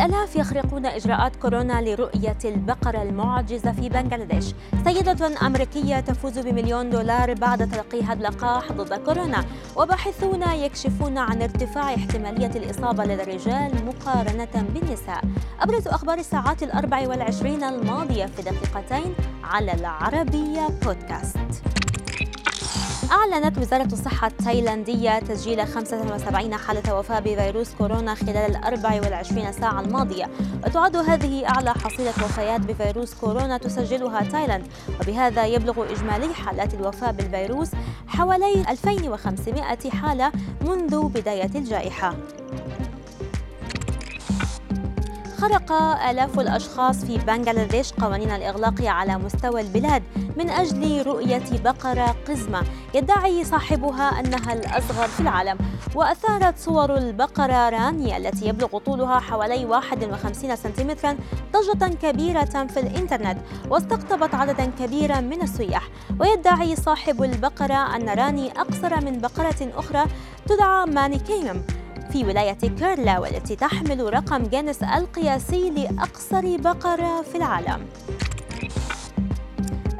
الآلاف يخرقون إجراءات كورونا لرؤية البقرة المعجزة في بنغلاديش. سيدة أمريكية تفوز بمليون دولار بعد تلقيها اللقاح ضد كورونا. وباحثون يكشفون عن ارتفاع احتمالية الإصابة لدى الرجال مقارنة بالنساء. أبرز أخبار الساعات الأربع والعشرين الماضية في دقيقتين على العربية بودكاست. أعلنت وزارة الصحة التايلاندية تسجيل 75 حالة وفاة بفيروس كورونا خلال ال 24 ساعة الماضية. وتعد هذه أعلى حصيلة وفيات بفيروس كورونا تسجلها تايلاند. وبهذا يبلغ إجمالي حالات الوفاة بالفيروس حوالي 2500 حالة منذ بداية الجائحة. خرق آلاف الأشخاص في بنغلاديش قوانين الإغلاق على مستوى البلاد من أجل رؤية بقرة قزمة. يدعي صاحبها أنها الأصغر في العالم. وأثارت صور البقرة راني التي يبلغ طولها حوالي 51 سنتيمترا ضجة كبيرة في الإنترنت واستقطبت عددا كبيرا من السياح. ويدعي صاحب البقرة أن راني أقصر من بقرة أخرى تدعى مانيكيم. في ولاية كيرلا والتي تحمل رقم جينيس القياسي لأقصر بقرة في العالم.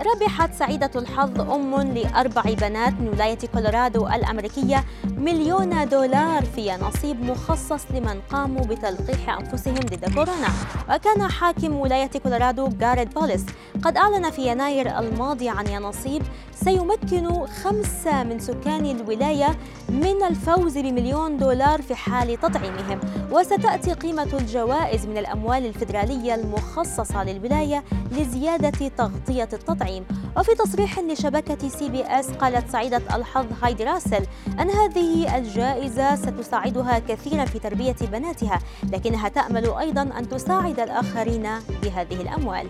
ربحت سعيدة الحظ أم لأربع بنات من ولاية كولورادو الأمريكية مليون دولار في يانصيب مخصص لمن قاموا بتلقيح أنفسهم ضد كورونا. وكان حاكم ولاية كولورادو جاريد بوليس قد أعلن في يناير الماضي عن يانصيب سيمكن خمسة من سكان الولاية من الفوز بمليون دولار في حال تطعيمهم. وستأتي قيمة الجوائز من الأموال الفيدرالية المخصصة للولاية لزيادة تغطية التطعيم. وفي تصريح لشبكة CBS قالت سعيدة الحظ هايدي راسل أن هذه الجائزة ستساعدها كثيرا في تربية بناتها لكنها تأمل أيضا أن تساعد الآخرين بهذه الأموال.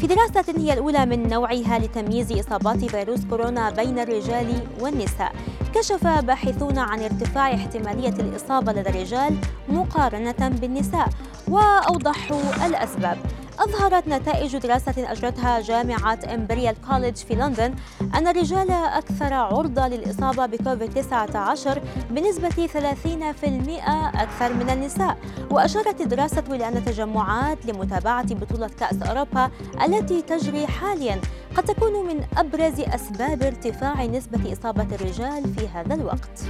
في دراسة هي الأولى من نوعها لتمييز إصابات فيروس كورونا بين الرجال والنساء. كشف باحثون عن ارتفاع احتمالية الإصابة لدى الرجال مقارنة بالنساء وأوضحوا الأسباب. أظهرت نتائج دراسة أجرتها جامعة إمبريال كوليدج في لندن أن الرجال أكثر عرضة للإصابة بكوفيد 19 بنسبة 30% أكثر من النساء وأشارت الدراسة إلى أن تجمعات لمتابعة بطولة كأس أوروبا التي تجري حاليا قد تكون من أبرز أسباب ارتفاع نسبة إصابة الرجال في هذا الوقت.